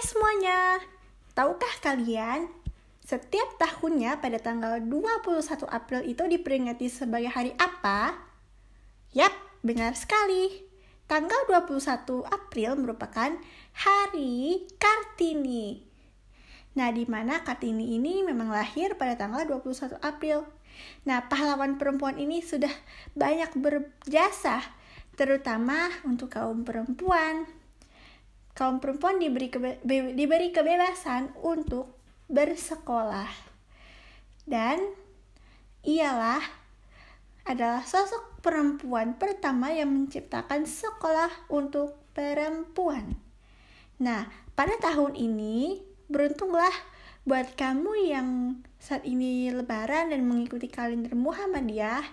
Hai semuanya, tahukah kalian setiap tahunnya pada tanggal 21 April itu diperingati sebagai hari apa? Yap, benar sekali. Tanggal 21 April merupakan Hari Kartini. Nah, di mana Kartini ini memang lahir pada tanggal 21 April. Nah, pahlawan perempuan ini sudah banyak berjasa, terutama untuk kaum perempuan. Kaum perempuan diberi, kebe diberi kebebasan untuk bersekolah. Dan ialah adalah sosok perempuan pertama yang menciptakan sekolah untuk perempuan. Nah, pada tahun ini beruntunglah buat kamu yang saat ini lebaran dan mengikuti kalender Muhammadiyah.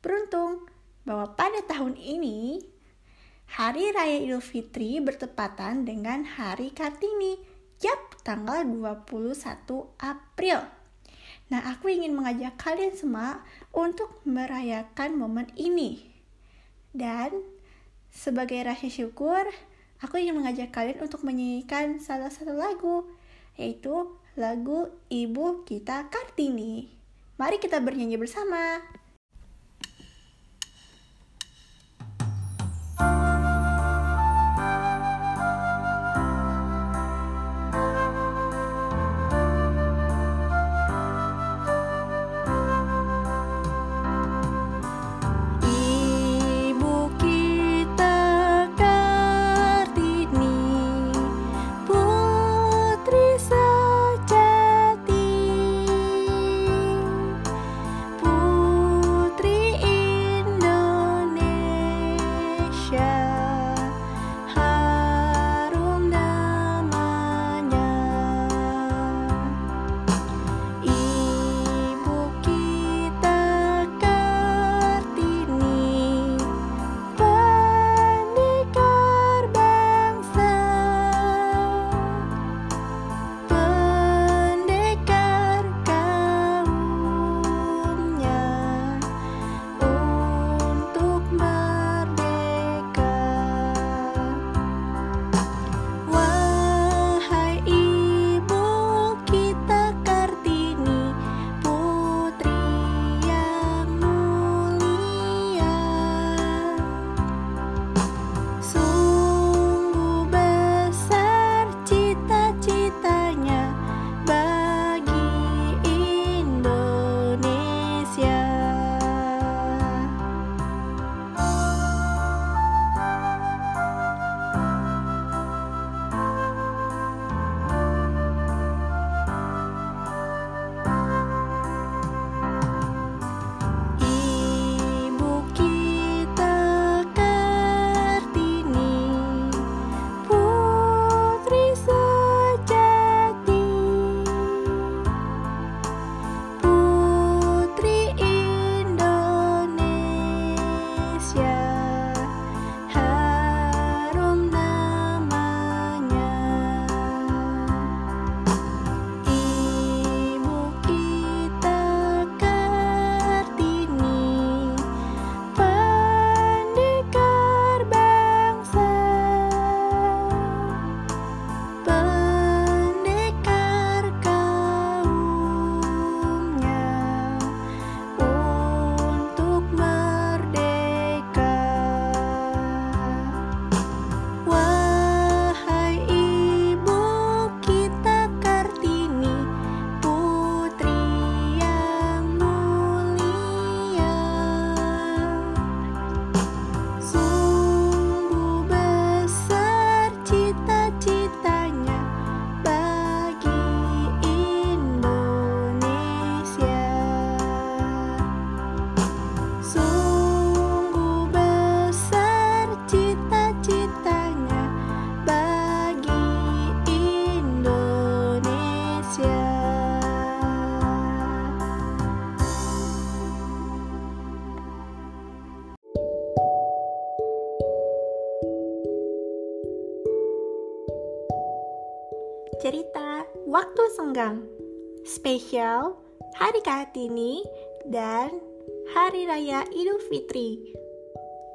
Beruntung bahwa pada tahun ini Hari Raya Idul Fitri bertepatan dengan Hari Kartini. Yap, tanggal 21 April. Nah, aku ingin mengajak kalian semua untuk merayakan momen ini. Dan sebagai rasa syukur, aku ingin mengajak kalian untuk menyanyikan salah satu lagu, yaitu lagu Ibu Kita Kartini. Mari kita bernyanyi bersama. Cerita Waktu Senggang. Spesial Hari Kartini dan Hari Raya Idul Fitri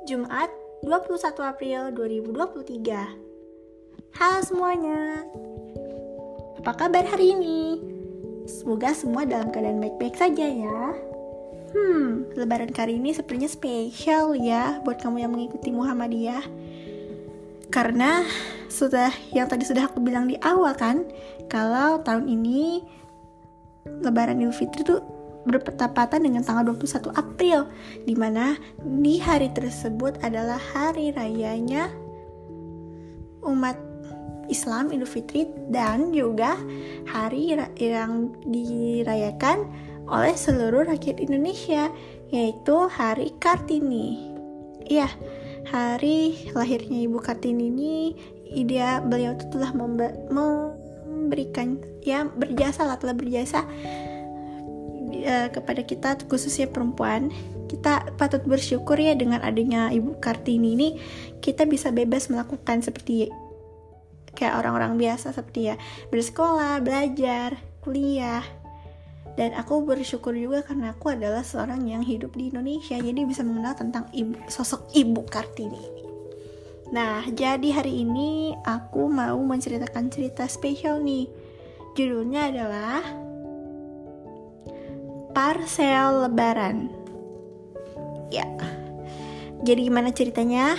Jumat 21 April 2023 Halo semuanya. Apa kabar hari ini? Semoga semua dalam keadaan baik-baik saja ya. Hmm, lebaran kali ini sepertinya spesial ya Buat kamu yang mengikuti Muhammadiyah Karena sudah yang tadi sudah aku bilang di awal kan Kalau tahun ini Lebaran Idul Fitri tuh bertepatan dengan tanggal 21 April Di mana di hari tersebut adalah hari rayanya umat Islam Idul Fitri dan juga hari yang dirayakan oleh seluruh rakyat Indonesia yaitu Hari Kartini. Iya, hari lahirnya Ibu Kartini ini dia beliau itu telah memberikan ya berjasa lah telah berjasa uh, kepada kita khususnya perempuan kita patut bersyukur ya dengan adanya Ibu Kartini ini kita bisa bebas melakukan seperti kayak orang-orang biasa seperti ya bersekolah, belajar, kuliah. Dan aku bersyukur juga karena aku adalah seorang yang hidup di Indonesia jadi bisa mengenal tentang ibu, sosok Ibu Kartini ini. Nah, jadi hari ini aku mau menceritakan cerita spesial nih. Judulnya adalah Parsel Lebaran. Ya. Jadi gimana ceritanya?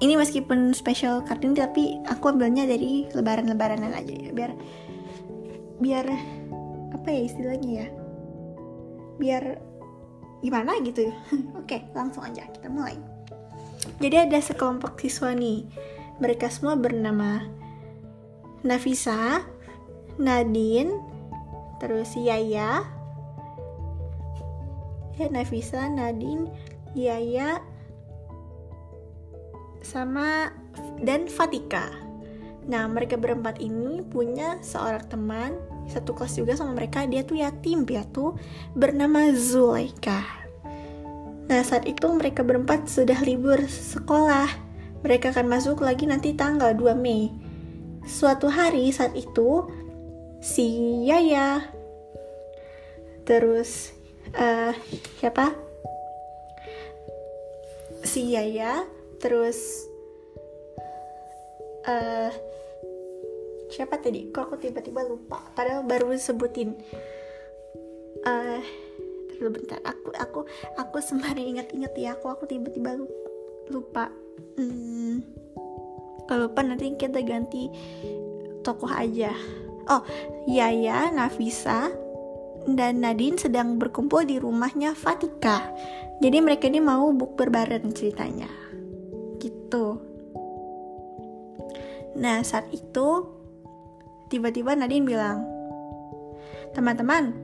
ini meskipun special kartini tapi aku ambilnya dari lebaran-lebaranan aja ya biar biar apa ya istilahnya ya? Biar gimana gitu. Oke langsung aja kita mulai. Jadi ada sekelompok siswa nih. Mereka semua bernama Nafisa Nadine terus Yaya. Ya Nafisa Nadine Yaya sama dan Fatika. Nah, mereka berempat ini punya seorang teman satu kelas juga sama mereka. Dia tuh yatim piatu bernama Zulaika. Nah, saat itu mereka berempat sudah libur sekolah. Mereka akan masuk lagi nanti tanggal 2 Mei. Suatu hari saat itu si Yaya terus uh, siapa? Si Yaya terus uh, siapa tadi? Kok aku tiba-tiba lupa. Padahal baru sebutin. Uh, terlalu bentar. Aku aku aku sembari ingat-ingat ya. Aku aku tiba-tiba lupa, lupa. Hmm, kalau lupa nanti kita ganti tokoh aja. Oh Yaya Nafisa dan Nadine sedang berkumpul di rumahnya Fatika. Jadi mereka ini mau buk berbareng ceritanya. Gitu. Nah, saat itu tiba-tiba Nadine bilang, "Teman-teman,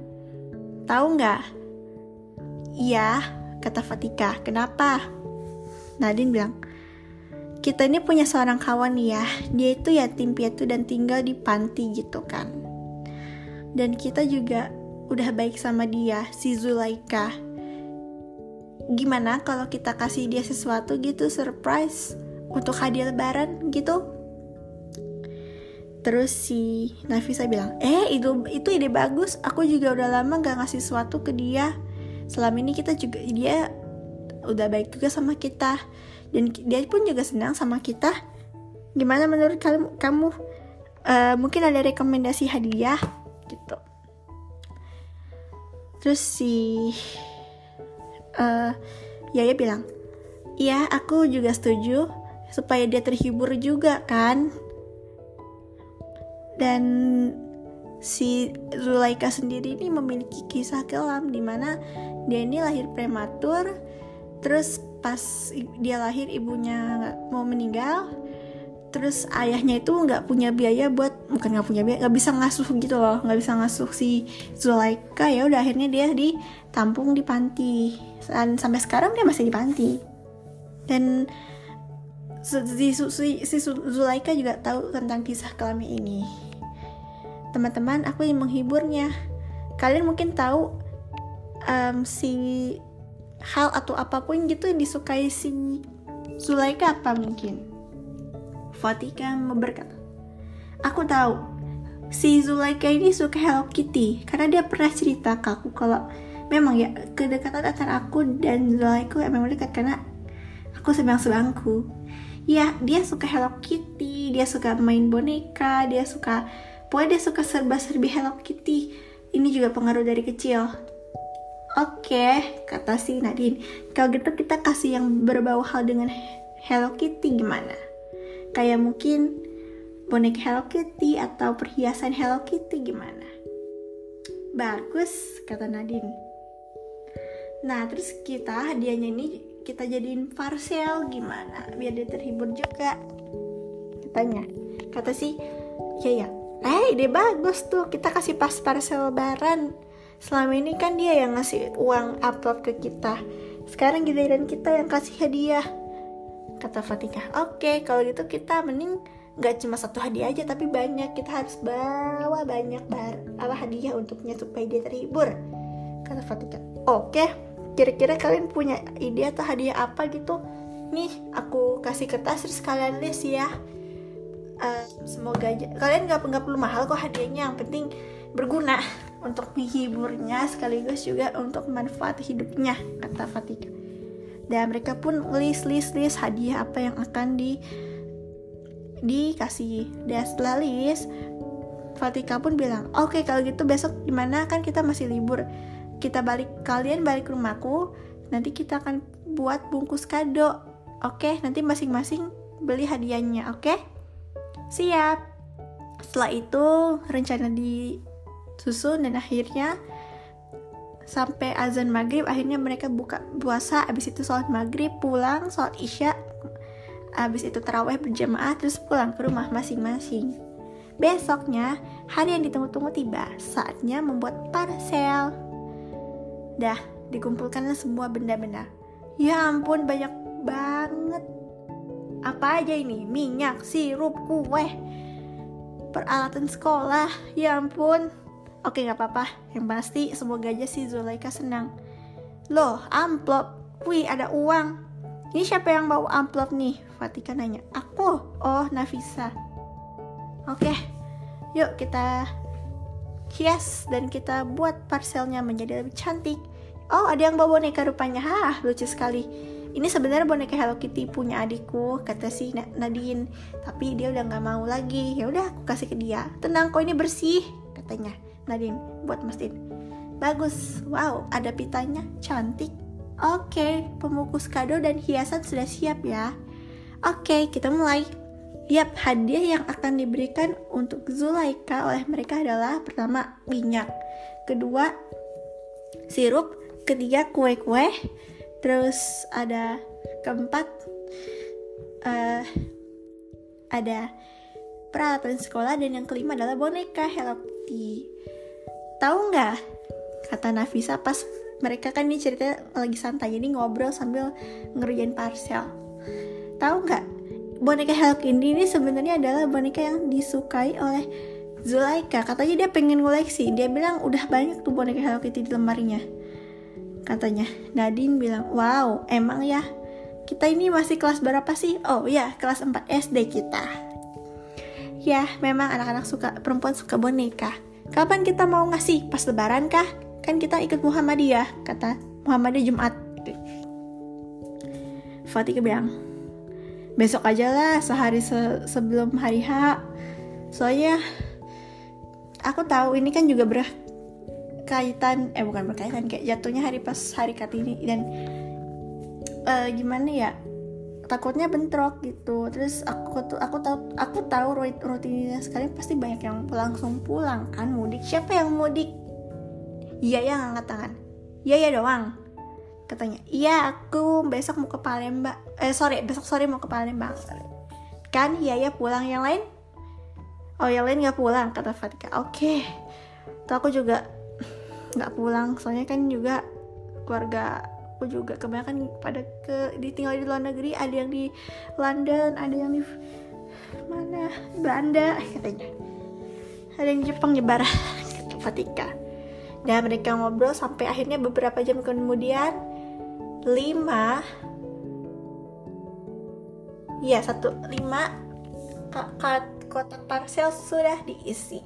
tahu nggak?" "Iya," kata Fatika. "Kenapa?" Nadine bilang, "Kita ini punya seorang kawan ya. Dia itu yatim piatu dan tinggal di panti gitu kan. Dan kita juga udah baik sama dia, si Zulaika." gimana kalau kita kasih dia sesuatu gitu surprise untuk hadiah lebaran gitu terus si Nafisa bilang eh itu itu ide bagus. Aku juga udah lama gak ngasih sesuatu ke dia. Selama ini kita juga dia udah baik juga sama kita. Dan dia pun juga senang sama kita. Gimana menurut kamu kamu? Uh, mungkin ada rekomendasi hadiah? Gitu. Terus si uh, Yaya bilang, iya aku juga setuju supaya dia terhibur juga kan. Dan si Zulaika sendiri ini memiliki kisah kelam di mana dia ini lahir prematur, terus pas dia lahir ibunya mau meninggal, terus ayahnya itu nggak punya biaya buat bukan nggak punya biaya nggak bisa ngasuh gitu loh nggak bisa ngasuh si Zulaika ya udah akhirnya dia ditampung di panti. Dan sampai sekarang dia masih di panti. Dan si, si, si Zulaika juga tahu tentang kisah kelamnya ini teman-teman aku yang menghiburnya. Kalian mungkin tahu um, si hal atau apa pun gitu yang disukai si Zulaika apa mungkin? Vatikan berkata, Aku tahu, si Zulaika ini suka Hello Kitty karena dia pernah cerita ke aku kalau memang ya kedekatan antara aku dan Zulaika memang dekat karena aku sebang sebangku. Ya, dia suka Hello Kitty dia suka main boneka dia suka pokoknya dia suka serba-serbi Hello Kitty ini juga pengaruh dari kecil Oke, kata si Nadine. Kalau gitu kita kasih yang berbau hal dengan Hello Kitty gimana? Kayak mungkin boneka Hello Kitty atau perhiasan Hello Kitty gimana? Bagus, kata Nadine. Nah, terus kita hadiahnya ini kita jadiin parcel gimana? Biar dia terhibur juga. Katanya. Kata si, ya ya. Eh, ide bagus tuh. Kita kasih pas parcel lebaran selama ini kan dia yang ngasih uang upload ke kita. Sekarang giliran kita yang kasih hadiah. Kata Fatika oke okay, kalau gitu kita mending nggak cuma satu hadiah aja tapi banyak. Kita harus bawa banyak bar apa hadiah untuknya supaya dia terhibur. Kata Fatika oke kira-kira kalian punya ide atau hadiah apa gitu? Nih aku kasih kertas terus kalian list ya semoga aja. Kalian nggak nggak perlu mahal kok hadiahnya yang penting berguna untuk menghiburnya sekaligus juga untuk manfaat hidupnya kata Fatika. Dan mereka pun list list list hadiah apa yang akan di dikasih. Dan setelah list Fatika pun bilang oke okay, kalau gitu besok gimana? Kan kita masih libur. Kita balik kalian balik rumahku nanti kita akan buat bungkus kado. Oke okay? nanti masing-masing beli hadiahnya oke? okay? Siap. Setelah itu rencana di susun dan akhirnya sampai azan maghrib akhirnya mereka buka puasa. Abis itu sholat maghrib pulang sholat isya. Abis itu terawih berjamaah terus pulang ke rumah masing-masing. Besoknya hari yang ditunggu-tunggu tiba. Saatnya membuat parcel. Dah dikumpulkanlah semua benda-benda. Ya ampun banyak banget apa aja ini minyak sirup kue peralatan sekolah ya ampun Oke gak apa-apa, yang pasti semoga aja si Zulaika senang. Loh, amplop, wih ada uang. Ini siapa yang bawa amplop nih? Fatika nanya. Aku, oh Nafisa. Oke, yuk kita hias dan kita buat parcelnya menjadi lebih cantik. Oh, ada yang bawa boneka rupanya. Hah, lucu sekali. Ini sebenarnya boneka Hello Kitty punya adikku, kata si Nadine. Tapi dia udah nggak mau lagi. Ya udah, aku kasih ke dia. Tenang, kok ini bersih, katanya. Nadine buat mastiin bagus wow ada pitanya cantik oke pemukus kado dan hiasan sudah siap ya oke kita mulai Yap, hadiah yang akan diberikan untuk Zulaika oleh mereka adalah pertama minyak, kedua sirup, ketiga kue-kue, terus ada keempat uh, ada peralatan sekolah dan yang kelima adalah boneka Hello Kitty. Tahu nggak? Kata Nafisa pas mereka kan ini cerita lagi santai jadi ngobrol sambil ngerjain parcel. Tahu nggak? Boneka Hello Kitty ini sebenarnya adalah boneka yang disukai oleh Zulaika. Katanya dia pengen koleksi. Dia bilang udah banyak tuh boneka Hello Kitty di lemarinya. Katanya. Nadine bilang, "Wow, emang ya? Kita ini masih kelas berapa sih? Oh ya, kelas 4 SD kita." Ya, memang anak-anak suka perempuan suka boneka. Kapan kita mau ngasih? Pas lebaran kah? Kan kita ikut Muhammadiyah, kata Muhammadiyah Jumat. Fatih bilang, besok aja lah sehari se sebelum hari H. Soalnya aku tahu ini kan juga berkaitan, eh bukan berkaitan, kayak jatuhnya hari pas hari Kartini dan uh, gimana ya? takutnya bentrok gitu. Terus aku tuh aku tahu aku tahu rutinnya sekali pasti banyak yang langsung pulang kan mudik. Siapa yang mudik? Iya ya angkat tangan. Iya ya doang katanya. Iya aku besok mau ke Palembang. Eh sore besok sore mau ke Palembang kan iya ya pulang. Yang lain? Oh yang lain nggak pulang kata Fatika oke. Okay. tuh aku juga nggak pulang. Soalnya kan juga keluarga aku juga kebanyakan pada ke ditinggal di luar negeri. Ada yang di London ada yang di mana? Belanda katanya. Ada yang di Jepang nyebar kata Fatika dan mereka ngobrol sampai akhirnya beberapa jam kemudian lima ya satu lima kotak parcel sudah diisi.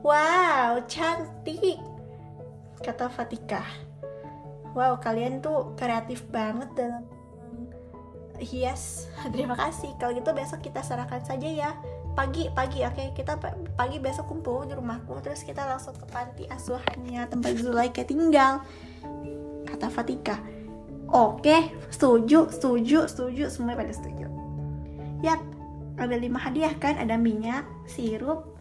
Wow cantik kata Fatika wow kalian tuh kreatif banget dalam yes terima kasih. Kalau gitu besok kita serahkan saja ya. Pagi pagi oke? Okay? kita pagi besok kumpul di rumahku terus kita langsung ke panti asuhannya tempat Zulaika tinggal. Kata Fatika oke setuju setuju setuju semua pada setuju. Yap ada lima hadiah kan? Ada minyak sirup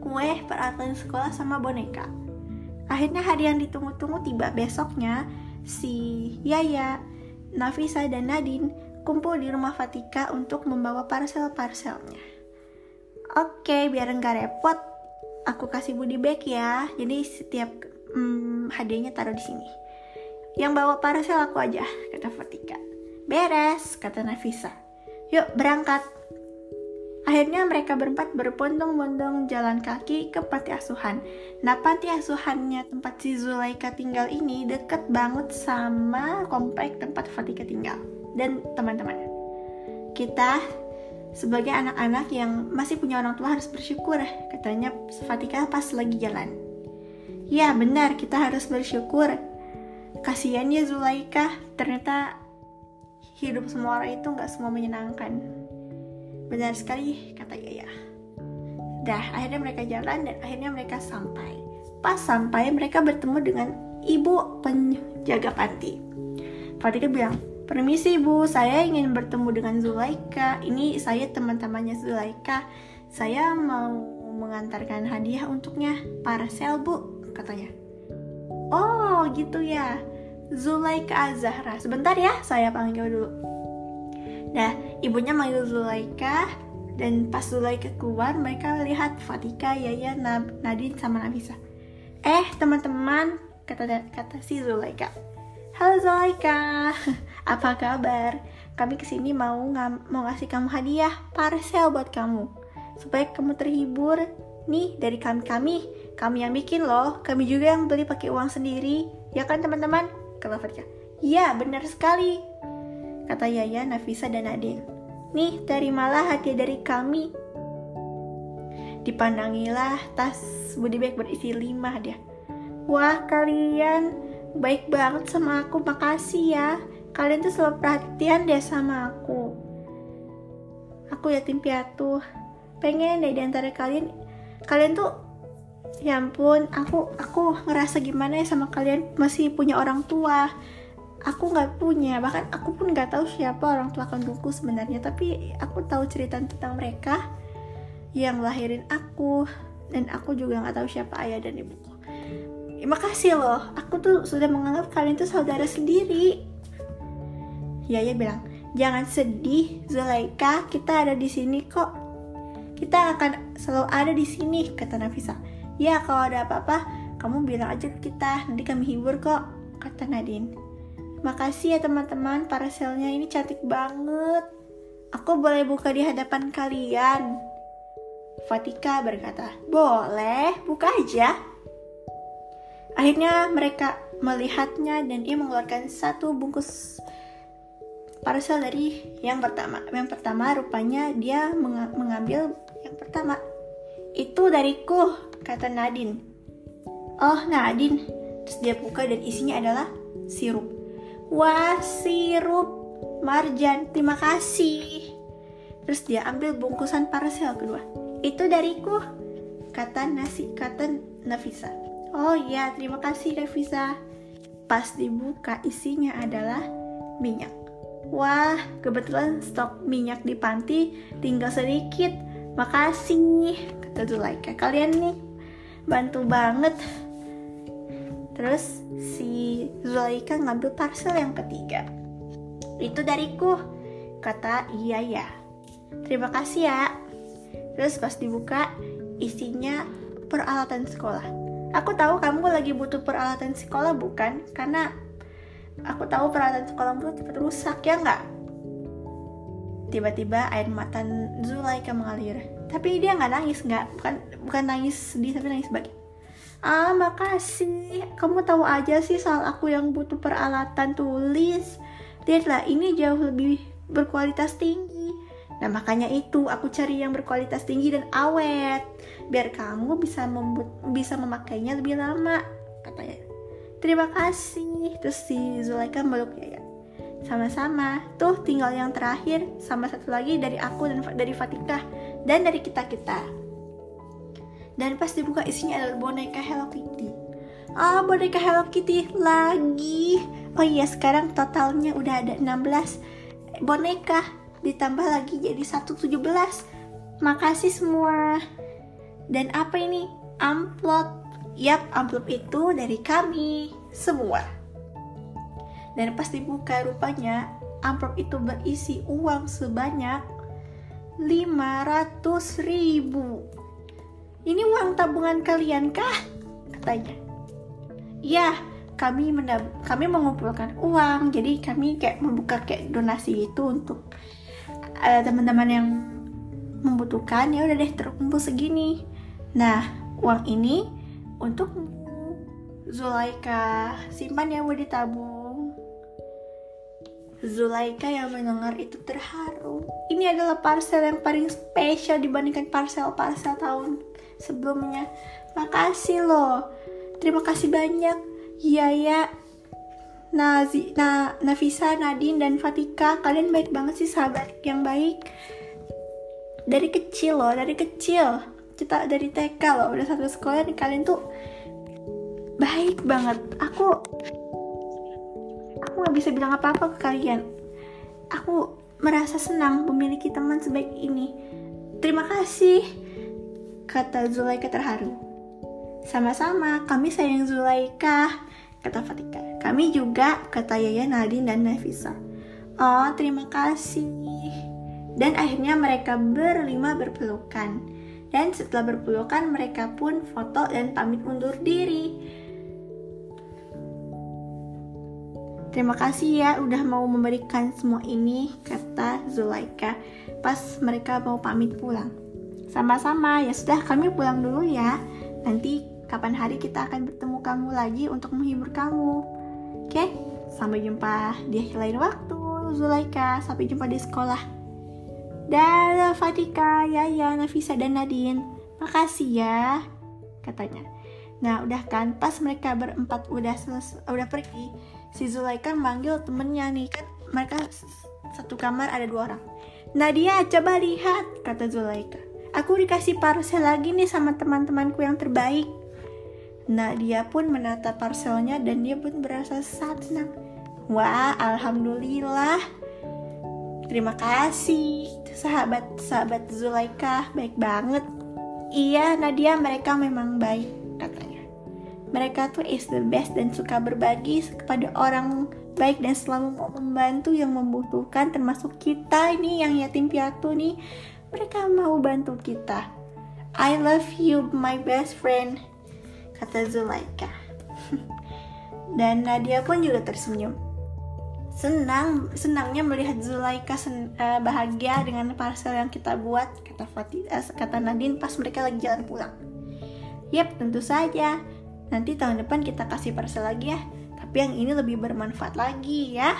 kue peralatan sekolah sama boneka akhirnya hari yang ditunggu-tunggu tiba besoknya si Yaya Nafisa dan Nadine kumpul di rumah Fatika untuk membawa parcel-parcelnya. Oke, biar nggak repot, aku kasih budi bag ya. Jadi setiap hmm, hadiahnya taruh di sini. Yang bawa parcel aku aja, kata Fatika. Beres, kata Nafisa. Yuk berangkat. Akhirnya mereka berempat berbondong-bondong jalan kaki ke panti asuhan. Nah, panti asuhannya tempat si Zulaika tinggal ini deket banget sama komplek tempat Fatika tinggal dan teman-teman. Kita sebagai anak-anak yang masih punya orang tua harus bersyukur, katanya Fatika pas lagi jalan. Ya benar, kita harus bersyukur. Kasihan ya Zulaika, ternyata hidup semua orang itu nggak semua menyenangkan. Benar sekali, kata Yaya. Dah, akhirnya mereka jalan dan akhirnya mereka sampai. Pas sampai, mereka bertemu dengan ibu penjaga panti. Fatika bilang, Permisi Bu, saya ingin bertemu dengan Zulaika. Ini saya teman-temannya Zulaika. Saya mau mengantarkan hadiah untuknya. Parcel Bu, katanya. Oh, gitu ya. Zulaika Azahra. Sebentar ya, saya panggil dulu. Nah, ibunya manggil Zulaika dan pas Zulaika keluar, mereka lihat Fatika, Yaya, Nadine sama Nabisa. Eh, teman-teman, kata kata si Zulaika. Halo Zulaika. Apa kabar? Kami ke sini mau mau ngasih kamu hadiah parcel buat kamu supaya kamu terhibur. Nih dari kami kami kami yang bikin loh. Kami juga yang beli pakai uang sendiri. Ya kan teman-teman? Kata Fatika. Iya benar sekali. Kata Yaya, Nafisa dan Nadine. Nih terimalah hadiah dari kami. Dipandangilah tas body bag berisi lima hadiah. Wah kalian baik banget sama aku, makasih ya kalian tuh selalu perhatian deh sama aku aku yatim piatu pengen deh di antara kalian kalian tuh ya ampun aku aku ngerasa gimana ya sama kalian masih punya orang tua aku nggak punya. Bahkan aku pun nggak tahu siapa orang tua kandungku sebenarnya. Tapi aku tahu cerita tentang mereka yang lahirin aku. Dan aku juga nggak tahu siapa ayah dan ibuku. Ya, makasih loh. Aku tuh sudah menganggap kalian tuh saudara sendiri. Yaya bilang, jangan sedih, Zulaika, kita ada di sini kok. Kita akan selalu ada di sini, kata Nafisa. Ya, kalau ada apa-apa, kamu bilang aja kita, nanti kami hibur kok, kata Nadine. Makasih ya teman-teman, parcelnya ini cantik banget. Aku boleh buka di hadapan kalian. Fatika berkata, boleh, buka aja. Akhirnya mereka melihatnya dan ia mengeluarkan satu bungkus parcel dari yang pertama. Yang pertama rupanya dia meng mengambil yang pertama. Itu dariku, kata Nadine. Oh, Nadine. Terus dia buka dan isinya adalah sirup. Wah, sirup. Marjan, terima kasih. Terus dia ambil bungkusan parcel kedua. Itu dariku, kata nasi, kata Nafisa. Oh iya, terima kasih Nafisa. Pas dibuka isinya adalah minyak. Wah, kebetulan stok minyak di panti tinggal sedikit. Makasih, kata Zulaika. Kalian nih bantu banget. Terus si Zulaika ngambil parcel yang ketiga. Itu dariku, kata iya ya. Terima kasih ya. Terus pas dibuka, isinya peralatan sekolah. Aku tahu kamu lagi butuh peralatan sekolah bukan? Karena aku tahu peralatan sekolahmu cepat rusak ya nggak tiba-tiba air mata Zulaika mengalir tapi dia nggak nangis nggak bukan bukan nangis sedih tapi nangis bagi ah makasih. Kamu tahu aja sih soal aku yang butuh peralatan tulis. Lihatlah ini jauh lebih berkualitas tinggi. Nah makanya itu aku cari yang berkualitas tinggi dan awet. Biar kamu bisa bisa memakainya lebih lama katanya. Terima kasih. Terus si Zulaika meluk Yaya. Sama-sama. Tuh tinggal yang terakhir sama satu lagi dari aku dan dari Fatika dan dari kita-kita. Dan pas dibuka isinya adalah boneka Hello Kitty. Ah, oh, boneka Hello Kitty lagi. Oh iya, sekarang totalnya udah ada 16 boneka ditambah lagi jadi 117. Makasih semua. Dan apa ini? Amplop. Yap, amplop itu dari kami semua dan pas dibuka rupanya amplop itu berisi uang sebanyak 500 ribu ini uang tabungan kalian kah? katanya. Ya kami kami mengumpulkan uang jadi kami kayak membuka kayak donasi itu untuk uh, teman-teman yang membutuhkan. Ya udah deh terkumpul segini. Nah uang ini untuk Zulaika. Simpan ya buat ditabung. Zulaika yang mendengar itu terharu. Ini adalah parcel yang paling spesial dibandingkan parcel-parcel tahun sebelumnya. Makasih loh. Terima kasih banyak. Yaya, Nazi, Na, Nafisa, Nadine, dan Fatika. Kalian baik banget sih sahabat yang baik. Dari kecil loh, dari kecil. Kita dari TK loh, udah satu sekolah dan kalian tuh baik banget. Aku aku nggak bisa bilang apa-apa ke kalian aku merasa senang memiliki teman sebaik ini terima kasih kata Zulaika terharu. Sama-sama kami sayang Zulaika kata Fatika. Kami juga kata Yaya Nadine dan Nafisa. Oh terima kasih. Dan akhirnya mereka berlima berpelukan. Dan setelah berpelukan mereka pun foto dan pamit undur diri. Terima kasih ya udah mau memberikan semua ini, kata Zulaika pas mereka mau pamit pulang. Sama-sama, ya sudah kami pulang dulu ya. Nanti kapan hari kita akan bertemu kamu lagi untuk menghibur kamu. Oke, sampai jumpa di lain waktu, Zulaika. Sampai jumpa di sekolah. Dadah Fatika, Yaya, Nafisa, dan Nadine. Makasih ya, katanya. Nah, udah kan pas mereka berempat udah selesai, udah pergi, si Zulaika manggil temennya nih kan mereka satu kamar ada dua orang Nadia coba lihat kata Zulaika aku dikasih parcel lagi nih sama teman-temanku yang terbaik. Nadia pun menata parcelnya dan dia pun berasa sangat senang. Wah alhamdulillah. Terima kasih sahabat sahabat Zulaika. Baik banget. Iya Nadia mereka memang baik katanya. Mereka tuh is the best dan suka berbagi kepada orang baik dan selalu mau membantu yang membutuhkan termasuk kita ini yang yatim piatu nih mereka mau bantu kita. I love you my best friend kata Zulaika. Dan Nadia pun juga tersenyum. Senang senangnya melihat Zulaika sen, uh, bahagia dengan parcel yang kita buat kata Fatih uh, kata Nadine pas mereka lagi jalan pulang. Yap tentu saja. Nanti tahun depan kita kasih parcel lagi ya. Tapi yang ini lebih bermanfaat lagi ya.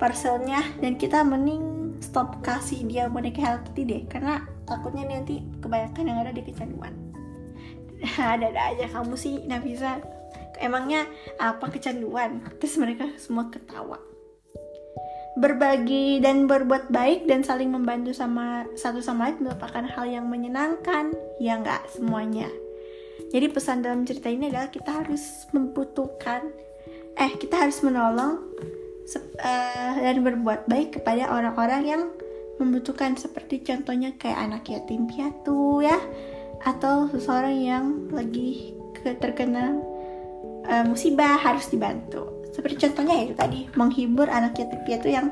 Parcelnya dan kita mending stop kasih dia boneka Hello Kitty deh karena takutnya nanti kebanyakan yang ada di kecanduan. Ada-ada aja kamu sih Nafisa. Emangnya apa kecanduan? Terus mereka semua ketawa berbagi dan berbuat baik dan saling membantu sama satu sama lain merupakan hal yang menyenangkan ya nggak semuanya jadi pesan dalam cerita ini adalah kita harus membutuhkan, eh kita harus menolong uh, dan berbuat baik kepada orang-orang yang membutuhkan. Seperti contohnya kayak anak yatim piatu ya. Atau seseorang yang lagi terkena uh, musibah harus dibantu. Seperti contohnya ya itu tadi menghibur anak yatim piatu yang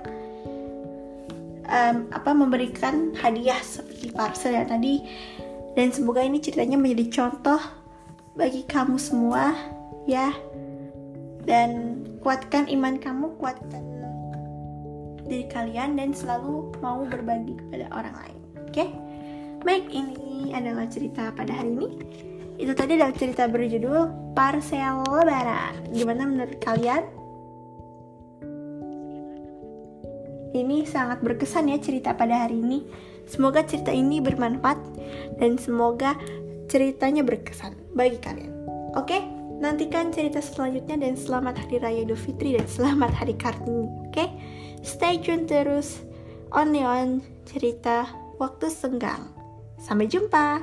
um, apa memberikan hadiah seperti parcel ya tadi. Dan semoga ini ceritanya menjadi contoh bagi kamu semua ya dan kuatkan iman kamu kuatkan diri kalian dan selalu mau berbagi kepada orang lain. Oke? Okay? baik ini adalah cerita pada hari ini. Itu tadi adalah cerita berjudul Parcel Lebaran. Gimana menurut kalian? Ini sangat berkesan ya cerita pada hari ini. Semoga cerita ini bermanfaat dan semoga ceritanya berkesan bagi kalian. Oke, Nantikan cerita selanjutnya dan selamat Hari Raya Idul Fitri dan selamat Hari Kartini. Oke, okay? stay tune terus only on cerita waktu senggang. Sampai jumpa.